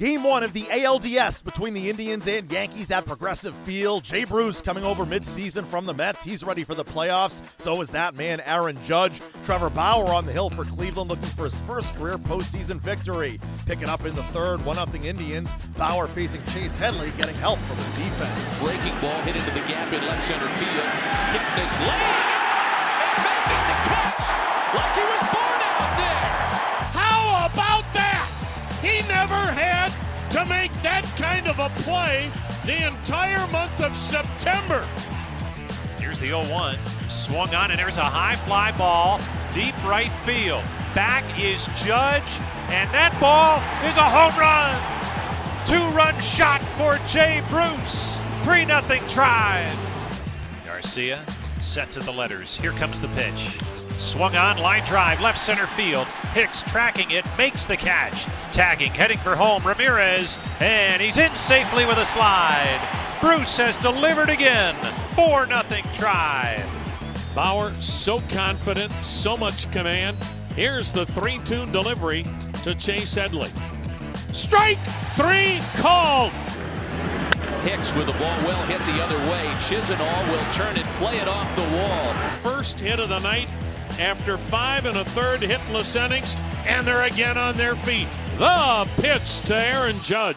Game one of the ALDS between the Indians and Yankees at Progressive Field. Jay Bruce coming over midseason from the Mets. He's ready for the playoffs. So is that man, Aaron Judge. Trevor Bauer on the hill for Cleveland looking for his first career postseason victory. Picking up in the third, 1 0 Indians. Bauer facing Chase Headley, getting help from his defense. Breaking ball hit into the gap in left center field. Kipnis laying and making the catch like he was to make that kind of a play the entire month of September. Here's the 0 1. Swung on, and there's a high fly ball, deep right field. Back is Judge, and that ball is a home run. Two run shot for Jay Bruce. 3 0 Tribe. Garcia sets at the letters. Here comes the pitch. Swung on, line drive, left center field. Hicks tracking it, makes the catch. Tagging, heading for home, Ramirez, and he's in safely with a slide. Bruce has delivered again. 4 0 Tribe. Bauer, so confident, so much command. Here's the 3 2 delivery to Chase Headley. Strike three called. Hicks with the ball well hit the other way. Chisenhall will turn it, play it off the wall. First hit of the night after five and a third hitless innings, and they're again on their feet. The pitch to Aaron Judge.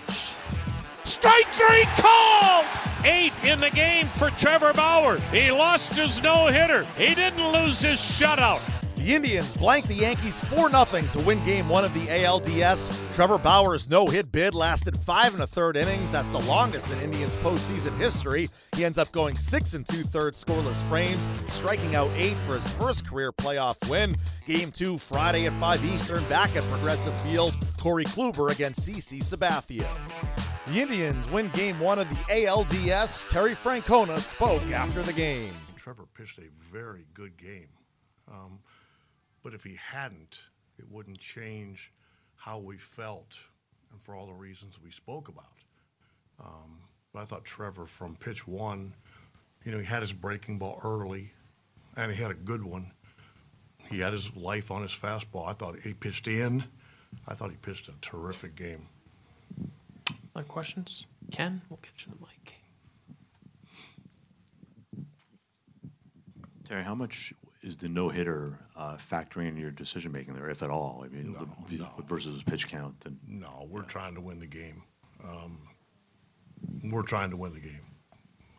Strike three called! Eight in the game for Trevor Bauer. He lost his no hitter. He didn't lose his shutout. The Indians blank the Yankees 4 0 to win game one of the ALDS. Trevor Bauer's no hit bid lasted five and a third innings. That's the longest in Indians postseason history. He ends up going six and two thirds scoreless frames, striking out eight for his first career playoff win. Game two Friday at 5 Eastern back at Progressive Field. Corey Kluber against CC Sabathia. The Indians win game one of the ALDS. Terry Francona spoke after the game. Trevor pitched a very good game. Um, but if he hadn't, it wouldn't change how we felt and for all the reasons we spoke about. Um, but I thought Trevor from pitch one, you know, he had his breaking ball early and he had a good one. He had his life on his fastball. I thought he pitched in. I thought he pitched a terrific game. Other questions? Ken, we'll get you the mic. Terry, how much is the no hitter uh, factoring in your decision making there, if at all? I mean, No, the- no. versus pitch count and No, we're trying to win the game. Um, we're trying to win the game.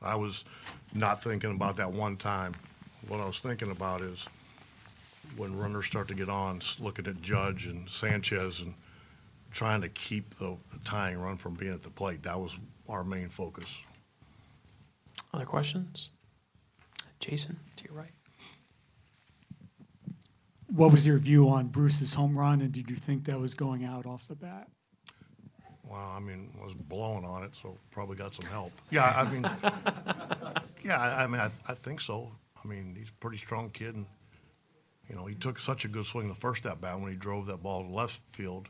I was not thinking about that one time. What I was thinking about is when runners start to get on, s- looking at Judge and Sanchez and trying to keep the, the tying run from being at the plate. That was our main focus. Other questions? Jason, to your right. What was your view on Bruce's home run, and did you think that was going out off the bat? Well, I mean, I was blowing on it, so probably got some help. Yeah, I mean, yeah, I, I mean, I, I think so. I mean, he's a pretty strong kid, and you know, he took such a good swing the first at bat when he drove that ball to left field.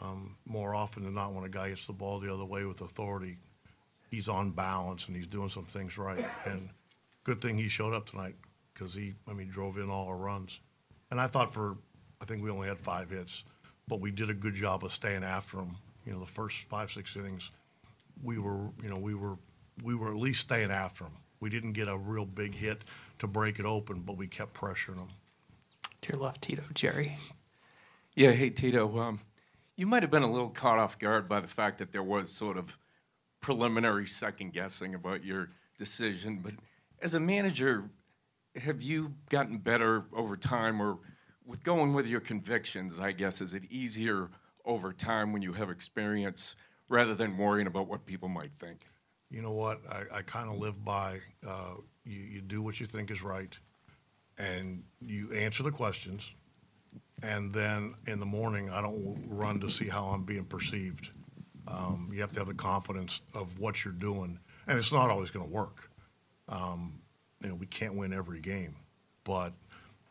Um, more often than not, when a guy hits the ball the other way with authority, he's on balance and he's doing some things right. And good thing he showed up tonight because he, I mean, drove in all our runs. And I thought for, I think we only had five hits, but we did a good job of staying after them. You know, the first five, six innings, we were, you know, we were, we were at least staying after them. We didn't get a real big hit to break it open, but we kept pressuring them. To your left, Tito. Jerry. Yeah, hey Tito, um, you might have been a little caught off guard by the fact that there was sort of preliminary second guessing about your decision, but as a manager, have you gotten better over time, or with going with your convictions? I guess is it easier over time when you have experience rather than worrying about what people might think? You know what? I, I kind of live by uh, you, you do what you think is right, and you answer the questions, and then in the morning I don't run to see how I'm being perceived. Um, you have to have the confidence of what you're doing, and it's not always going to work. Um, you know, we can't win every game, but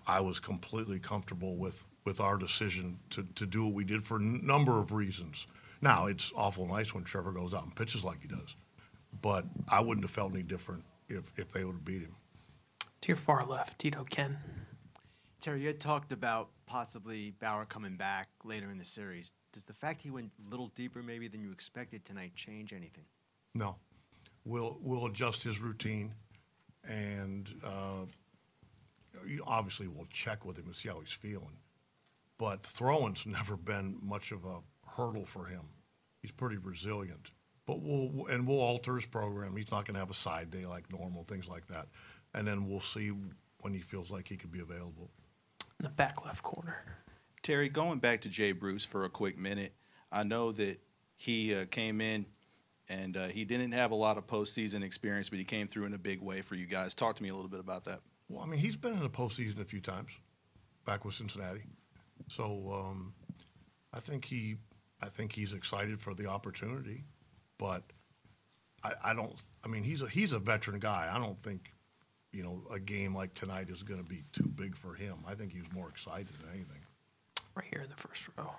I was completely comfortable with with our decision to to do what we did for a number of reasons. Now it's awful nice when Trevor goes out and pitches like he does, but I wouldn't have felt any different if if they would have beat him. To your far left, Tito Ken. Terry, you had talked about possibly Bauer coming back later in the series. Does the fact he went a little deeper maybe than you expected tonight change anything? No, we'll we'll adjust his routine, and uh, you- obviously we'll check with him and see how he's feeling. But throwing's never been much of a hurdle for him. He's pretty resilient. But we'll and we'll alter his program. He's not going to have a side day like normal, things like that. And then we'll see when he feels like he could be available. In the back left corner. Terry, going back to Jay Bruce for a quick minute, I know that he uh, came in and uh, he didn't have a lot of postseason experience, but he came through in a big way for you guys. Talk to me a little bit about that. Well, I mean, he's been in the postseason a few times, back with Cincinnati. So um, I think he, I think he's excited for the opportunity, but I, I don't. I mean, he's a he's a veteran guy. I don't think, you know, a game like tonight is going to be too big for him. I think he's more excited than anything. Right here in the first row.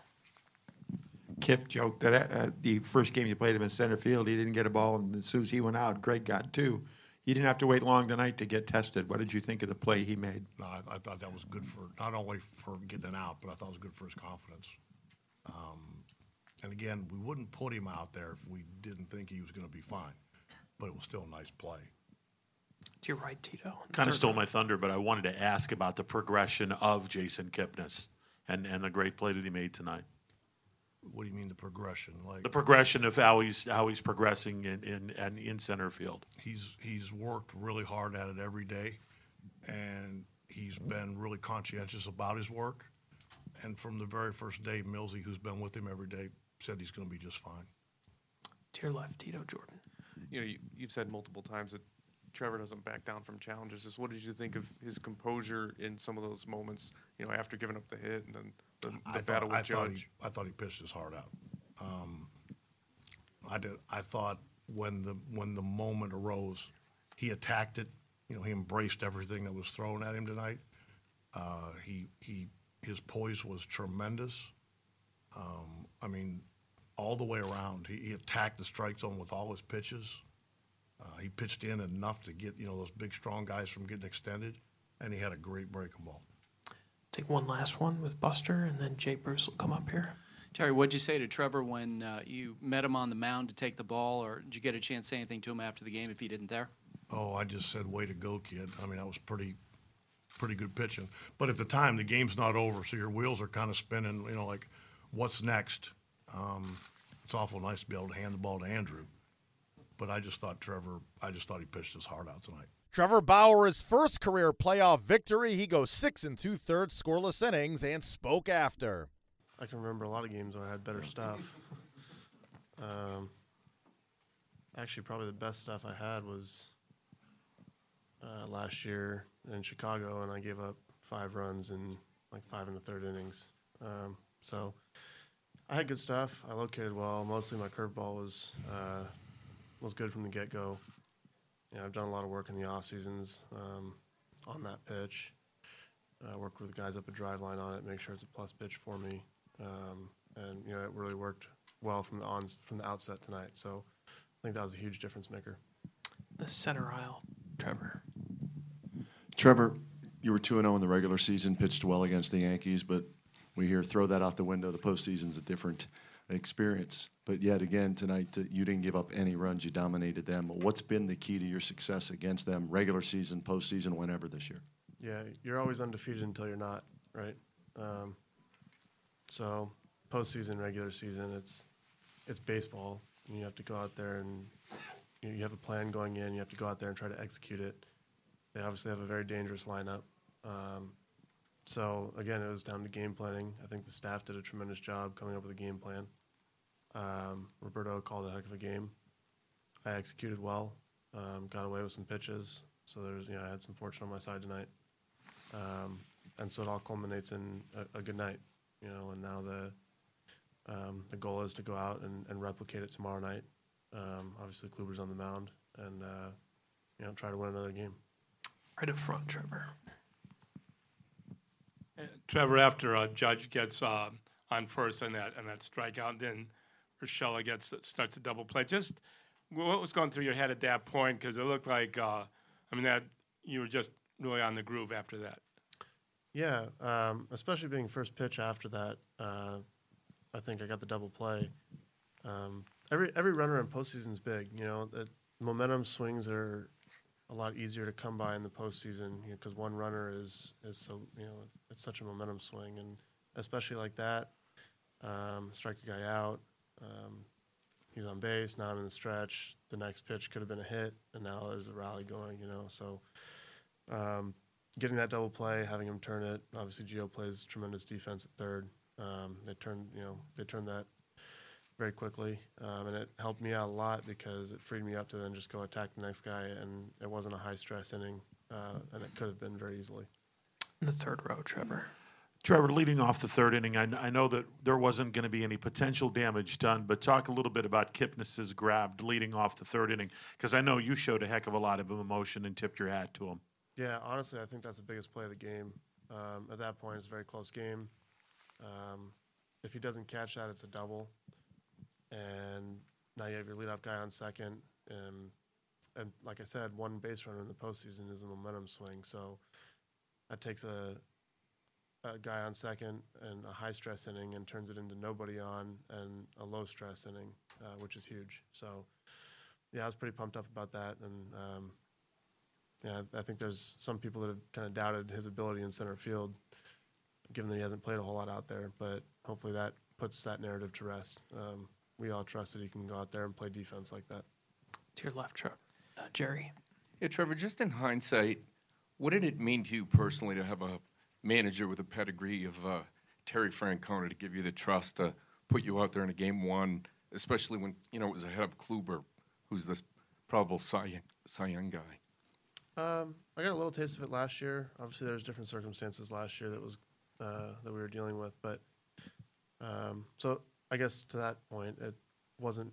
Kip joked that uh, the first game you played him in center field, he didn't get a ball, and as soon as he went out, Greg got two. He didn't have to wait long tonight to get tested. What did you think of the play he made? No, I, I thought that was good for not only for getting out, but I thought it was good for his confidence. Um, and again, we wouldn't put him out there if we didn't think he was going to be fine, but it was still a nice play. To your right, Tito. Kind of stole my thunder, but I wanted to ask about the progression of Jason Kipnis and, and the great play that he made tonight. What do you mean the progression? Like The progression of how he's how he's progressing in in, in, in center field. he's he's worked really hard at it every day, and he's been really conscientious about his work. And from the very first day, Millsy, who's been with him every day, said he's going to be just fine. To your left, Tito Jordan. you know, you, you've said multiple times that Trevor doesn't back down from challenges. Just what did you think of his composure in some of those moments? You know, after giving up the hit and then the, the I battle thought, with I thought Judge. he, I thought he pitched his heart out. Um, I did. I thought when the when the moment arose, he attacked it. You know, he embraced everything that was thrown at him tonight. Uh, he he his poise was tremendous. Um, I mean, all the way around, he, he attacked the strike zone with all his pitches. Uh, he pitched in enough to get you know those big strong guys from getting extended, and he had a great breaking ball. Take one last one with Buster, and then Jay Bruce will come up here. Terry, what'd you say to Trevor when uh, you met him on the mound to take the ball, or did you get a chance to say anything to him after the game if he didn't there? Oh, I just said, "Way to go, kid!" I mean, that was pretty, pretty good pitching. But at the time, the game's not over, so your wheels are kind of spinning. You know, like, what's next? Um, it's awful nice to be able to hand the ball to Andrew. But I just thought Trevor, I just thought he pitched his heart out tonight. Trevor Bauer's first career playoff victory. He goes six and two thirds scoreless innings and spoke after. I can remember a lot of games where I had better stuff. um, actually, probably the best stuff I had was uh, last year in Chicago, and I gave up five runs in like five and a third innings. Um, so I had good stuff. I located well. Mostly my curveball was uh, was good from the get go. You know, I've done a lot of work in the off seasons um, on that pitch. I worked with the guys up at Driveline on it, make sure it's a plus pitch for me, um, and you know it really worked well from the on from the outset tonight. So I think that was a huge difference maker. The center aisle, Trevor. Trevor, you were 2 0 in the regular season, pitched well against the Yankees, but we hear throw that out the window. The postseason's a different experience. But yet again, tonight, uh, you didn't give up any runs. You dominated them. What's been the key to your success against them, regular season, postseason, whenever this year? Yeah, you're always undefeated until you're not, right? Um, so postseason, regular season, it's it's baseball. And you have to go out there and you, you have a plan going in. You have to go out there and try to execute it. They obviously have a very dangerous lineup. Um, so again, it was down to game planning. I think the staff did a tremendous job coming up with a game plan. Um, Roberto called a heck of a game. I executed well, um, got away with some pitches. So there's, you know, I had some fortune on my side tonight. Um, and so it all culminates in a, a good night, you know. And now the um, the goal is to go out and, and replicate it tomorrow night. Um, obviously, Kluber's on the mound, and uh, you know, try to win another game. Right up front, Trevor. Trevor, after a Judge gets uh, on first and that and that strikeout, then Urshela gets starts a double play. Just what was going through your head at that point? Because it looked like, uh, I mean, that you were just really on the groove after that. Yeah, um, especially being first pitch after that. Uh, I think I got the double play. Um, every every runner in postseason is big. You know, the momentum swings are a lot easier to come by in the postseason because one runner is is so you know it's such a momentum swing, and especially like that, um, strike a guy out. Um, he's on base. Now I'm in the stretch. The next pitch could have been a hit, and now there's a rally going. You know, so um, getting that double play, having him turn it. Obviously, Gio plays tremendous defense at third. Um, they turned, you know, they turned that very quickly, um, and it helped me out a lot because it freed me up to then just go attack the next guy, and it wasn't a high stress inning, uh, and it could have been very easily. In the third row, Trevor. Trevor, leading off the third inning, I, I know that there wasn't going to be any potential damage done, but talk a little bit about Kipnis's grab leading off the third inning, because I know you showed a heck of a lot of emotion and tipped your hat to him. Yeah, honestly, I think that's the biggest play of the game. Um, at that point, it's a very close game. Um, if he doesn't catch that, it's a double, and now you have your leadoff guy on second. And, and like I said, one base runner in the postseason is a momentum swing. So that takes a a guy on second and a high stress inning and turns it into nobody on and a low stress inning, uh, which is huge. So yeah, I was pretty pumped up about that, and um, yeah, I think there's some people that have kind of doubted his ability in center field, given that he hasn't played a whole lot out there. But hopefully that puts that narrative to rest. Um, we all trust that he can go out there and play defense like that. To your left, Trevor. Uh, Jerry. Yeah, Trevor, just in hindsight, what did it mean to you personally to have a manager with a pedigree of uh, Terry Francona to give you the trust to put you out there in a game one, especially when you know it was ahead of Kluber, who's this probable Cy, Cy Young guy? Um, I got a little taste of it last year. Obviously, there was different circumstances last year that was uh, that we were dealing with, but um, so I guess to that point, it wasn't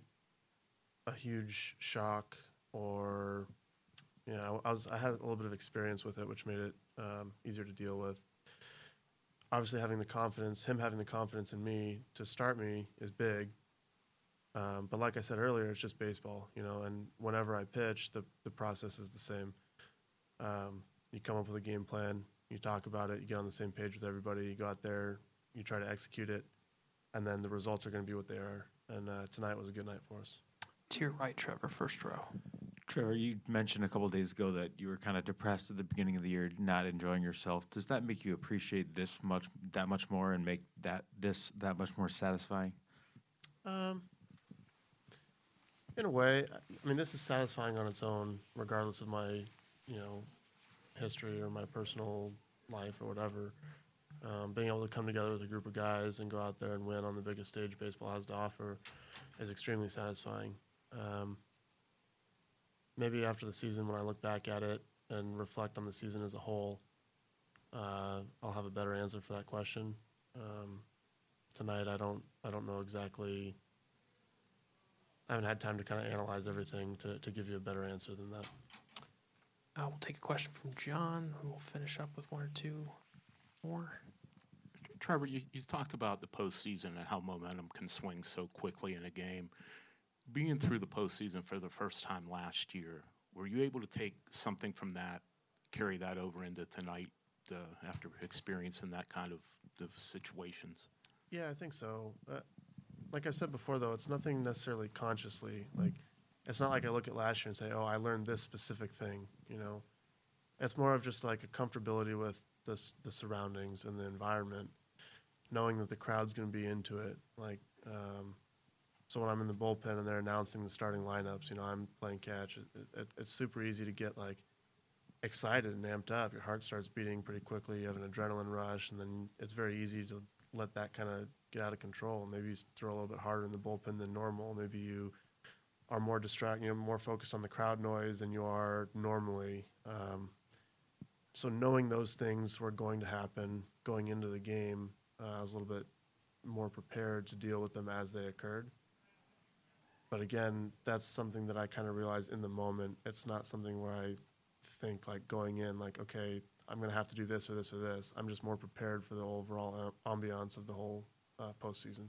a huge shock, or you know, I was I had a little bit of experience with it, which made it um, easier to deal with. Obviously, having the confidence, him having the confidence in me to start me is big. Um, but like I said earlier, it's just baseball, you know. And whenever I pitch, the the process is the same. Um, you come up with a game plan, you talk about it, you get on the same page with everybody, you go out there, you try to execute it, and then the results are going to be what they are. And uh, tonight was a good night for us. To your right, Trevor, first row. Trevor, you mentioned a couple days ago that you were kind of depressed at the beginning of the year, not enjoying yourself. Does that make you appreciate this much, that much more, and make that this that much more satisfying? Um, in a way, I mean, this is satisfying on its own, regardless of my, you know, history or my personal life or whatever. Um, being able to come together with a group of guys and go out there and win on the biggest stage baseball has to offer is extremely satisfying. Um, maybe after the season, when I look back at it and reflect on the season as a whole, uh, I'll have a better answer for that question. Um, tonight, I don't, I don't know exactly. I haven't had time to kind of analyze everything to, to give you a better answer than that. Uh, we'll take a question from John, and we'll finish up with one or two more. Trevor, you, you talked about the postseason and how momentum can swing so quickly in a game. Being through the postseason for the first time last year, were you able to take something from that, carry that over into tonight uh, after experiencing that kind of, of situations? Yeah, I think so. Uh, like I said before, though, it's nothing necessarily consciously. Like, it's not like I look at last year and say, "Oh, I learned this specific thing." You know, it's more of just like a comfortability with the the surroundings and the environment, knowing that the crowd's going to be into it. Like, um, so when I'm in the bullpen and they're announcing the starting lineups, you know, I'm playing catch. It, it, it's super easy to get like excited and amped up. Your heart starts beating pretty quickly. You have an adrenaline rush, and then it's very easy to let that kind of get out of control. Maybe you throw a little bit harder in the bullpen than normal. Maybe you are more distracted, you're more focused on the crowd noise than you are normally. Um, so knowing those things were going to happen going into the game, uh, I was a little bit more prepared to deal with them as they occurred. But again, that's something that I kind of realized in the moment. It's not something where I think like going in like, okay, I'm going to have to do this or this or this. I'm just more prepared for the overall ambiance of the whole uh, postseason.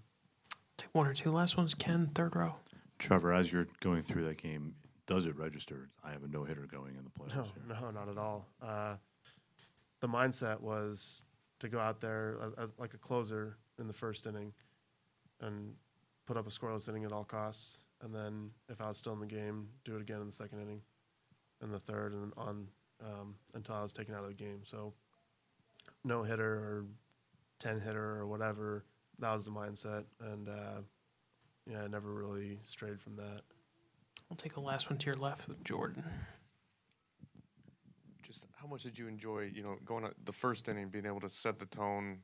Take one or two last ones. Ken, third row. Trevor, as you're going through that game, does it register? I have a no hitter going in the playoffs. No, here. no, not at all. Uh, the mindset was to go out there as, as like a closer in the first inning and put up a scoreless inning at all costs. And then if I was still in the game, do it again in the second inning, and the third, and on um, until I was taken out of the game. So no hitter or ten hitter or whatever. That was the mindset, and uh, yeah, I never really strayed from that. We'll take the last one to your left with Jordan. Just how much did you enjoy, you know, going out the first inning, being able to set the tone,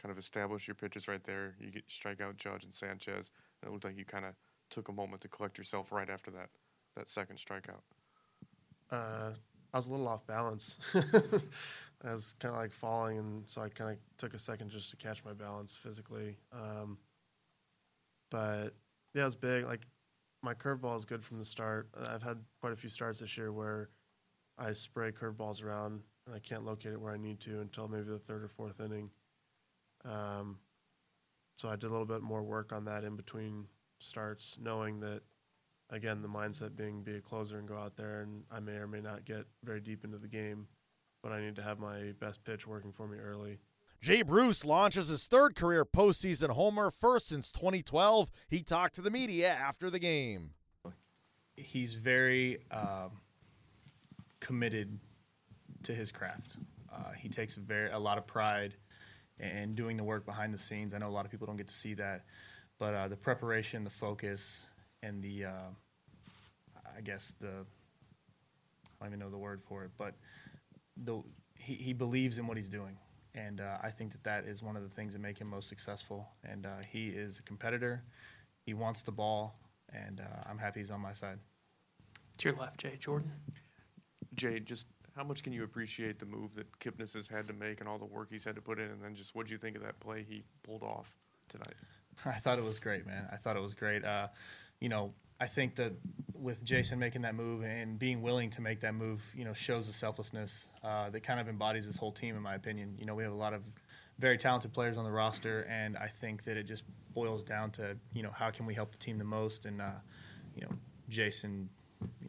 kind of establish your pitches right there. You get strike out Judge and Sanchez. And it looked like you kind of took a moment to collect yourself right after that that second strikeout. Uh, I was a little off balance. I was kind of like falling, and so I kind of took a second just to catch my balance physically. Um, but yeah, it was big. Like my curveball is good from the start. I've had quite a few starts this year where I spray curveballs around and I can't locate it where I need to until maybe the third or fourth inning. Um, so I did a little bit more work on that in between starts, knowing that again the mindset being be a closer and go out there and I may or may not get very deep into the game, but I need to have my best pitch working for me early. Jay Bruce launches his third career postseason homer, first since 2012. He talked to the media after the game. He's very um, committed to his craft. Uh, he takes very a lot of pride in doing the work behind the scenes. I know a lot of people don't get to see that, but uh, the preparation, the focus, and the uh, I guess the I don't even know the word for it, but the he, he believes in what he's doing, and uh, I think that that is one of the things that make him most successful. And uh, he is a competitor. He wants the ball, and uh, I'm happy he's on my side. To your left, Jay Jordan. Jay, just how much can you appreciate the move that Kipnis has had to make and all the work he's had to put in, and then just what do you think of that play he pulled off tonight? I thought it was great, man. I thought it was great. Uh, you know, I think that with Jason making that move and being willing to make that move, you know, shows the selflessness uh, that kind of embodies this whole team, in my opinion. You know, we have a lot of very talented players on the roster, and I think that it just boils down to, you know, how can we help the team the most? And, uh, you know, Jason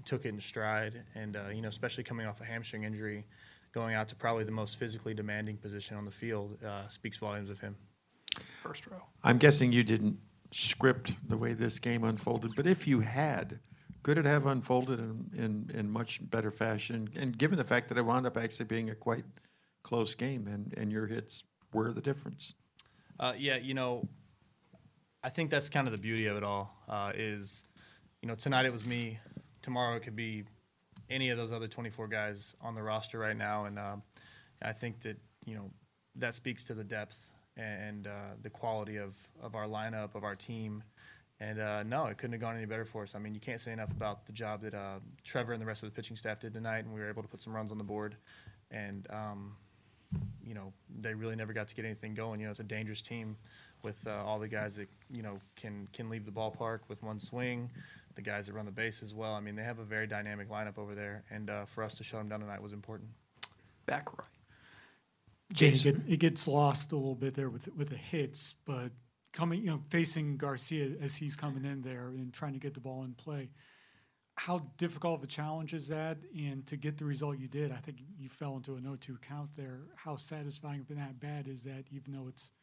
took it in stride, and, uh, you know, especially coming off a hamstring injury, going out to probably the most physically demanding position on the field uh, speaks volumes of him. First row. I'm guessing you didn't script the way this game unfolded, but if you had, could it have unfolded in, in, in much better fashion? And given the fact that it wound up actually being a quite close game and, and your hits were the difference. Uh, yeah, you know, I think that's kind of the beauty of it all. Uh, is you know tonight it was me, tomorrow it could be any of those other 24 guys on the roster right now, and um, I think that you know that speaks to the depth and uh, the quality of of our lineup of our team. And uh, no, it couldn't have gone any better for us. I mean, you can't say enough about the job that uh, Trevor and the rest of the pitching staff did tonight, and we were able to put some runs on the board. And um, you know, they really never got to get anything going. You know, it's a dangerous team with uh, all the guys that you know can can leave the ballpark with one swing, the guys that run the base as well. I mean, they have a very dynamic lineup over there, and uh, for us to shut them down tonight was important. Back right. Jason, it, get, it gets lost a little bit there with with the hits, but coming, you know, facing Garcia as he's coming in there and trying to get the ball in play. How difficult of a challenge is that? And to get the result you did, I think you fell into an 0-2 count there. How satisfying and that bad is that, even though it's,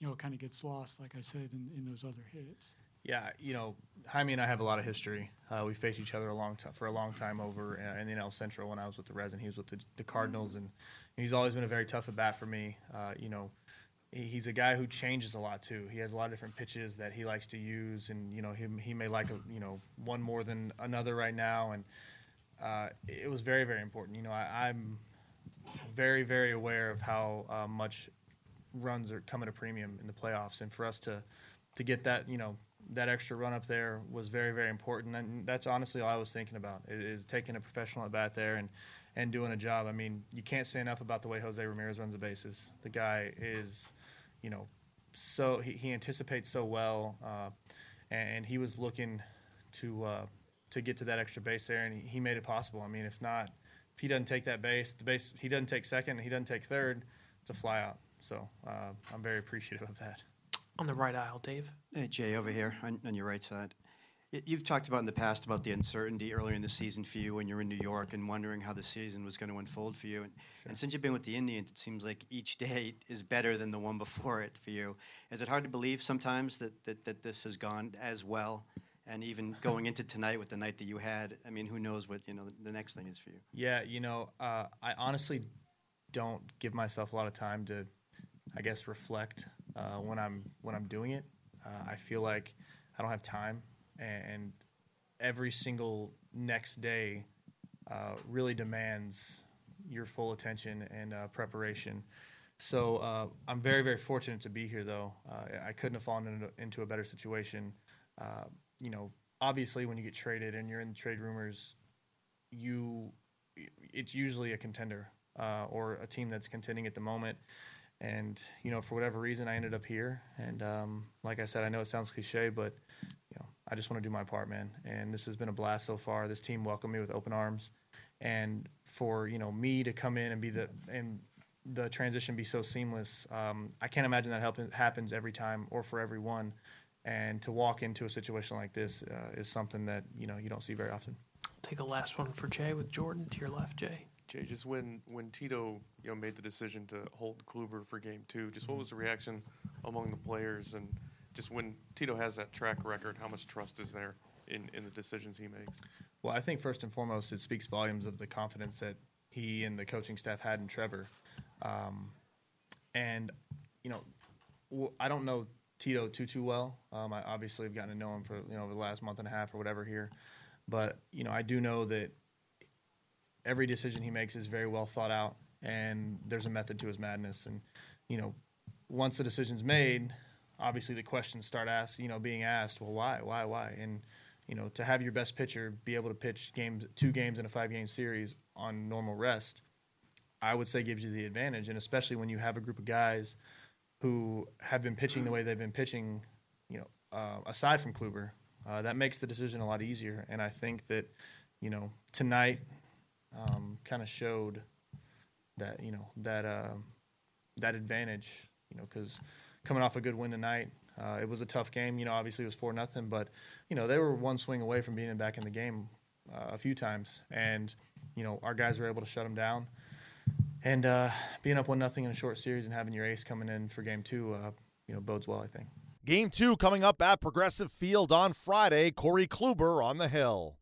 you know, it kind of gets lost, like I said, in, in those other hits. Yeah, you know, Jaime and I have a lot of history. Uh, we faced each other a long time for a long time over uh, in the NL Central when I was with the Reds and he was with the, the Cardinals, and he's always been a very tough at bat for me. Uh, you know, he, he's a guy who changes a lot too. He has a lot of different pitches that he likes to use, and you know, he he may like a, you know one more than another right now, and uh, it was very very important. You know, I, I'm very very aware of how uh, much runs are coming a premium in the playoffs, and for us to to get that you know that extra run up there was very very important and that's honestly all I was thinking about is taking a professional at bat there and and doing a job. I mean, you can't say enough about the way Jose Ramirez runs the bases. The guy is, you know, so he, he anticipates so well, uh, and he was looking to uh, to get to that extra base there, and he, he made it possible. I mean, if not, if he doesn't take that base, the base he doesn't take second, he doesn't take third, it's a fly out. So uh, I'm very appreciative of that. On the right aisle, Dave. Hey, Jay, over here on, on your right side. You've talked about in the past about the uncertainty earlier in the season for you when you're in New York and wondering how the season was going to unfold for you. And, and since you've been with the Indians, it seems like each day is better than the one before it for you. Is it hard to believe sometimes that, that, that this has gone as well? And even going into tonight with the night that you had, I mean, who knows what you know the next thing is for you? Yeah, you know, uh, I honestly don't give myself a lot of time to, I guess, reflect uh, when I'm when I'm doing it. Uh, I feel like I don't have time, and every single next day uh, really demands your full attention and uh, preparation. So uh, I'm very very fortunate to be here, though. Uh, I couldn't have fallen into, into a better situation. Uh, you know, obviously, when you get traded and you're in trade rumors, you it's usually a contender uh, or a team that's contending at the moment. And you know, for whatever reason, I ended up here. And um, like I said, I know it sounds cliche, but I just want to do my part, man. And this has been a blast so far. This team welcomed me with open arms, and for you know me to come in and be the and the transition be so seamless, um, I can't imagine that help, happens every time or for everyone. And to walk into a situation like this uh, is something that you know you don't see very often. Take the last one for Jay with Jordan to your left, Jay. Jay, just when when Tito you know made the decision to hold Kluber for Game Two, just what was the reaction among the players, and just when Tito has that track record, how much trust is there in in the decisions he makes? Well, I think first and foremost, it speaks volumes of the confidence that he and the coaching staff had in Trevor. Um, and, you know, I don't know Tito too, too well. Um, I obviously have gotten to know him for, you know, over the last month and a half or whatever here. But, you know, I do know that every decision he makes is very well thought out and there's a method to his madness. And, you know, once the decision's made, obviously the questions start asked, you know, being asked, well, why, why, why? And, you know, to have your best pitcher be able to pitch games, two games in a five game series on normal rest, I would say gives you the advantage. And especially when you have a group of guys who have been pitching the way they've been pitching, you know, uh, aside from Kluber, uh, that makes the decision a lot easier. And I think that, you know, tonight um, kind of showed that, you know, that, uh, that advantage, you know, because coming off a good win tonight, uh, it was a tough game. You know, obviously it was four nothing, but you know they were one swing away from being back in the game uh, a few times, and you know our guys were able to shut them down. And uh, being up one nothing in a short series and having your ace coming in for game two, uh, you know, bodes well. I think. Game two coming up at Progressive Field on Friday. Corey Kluber on the hill.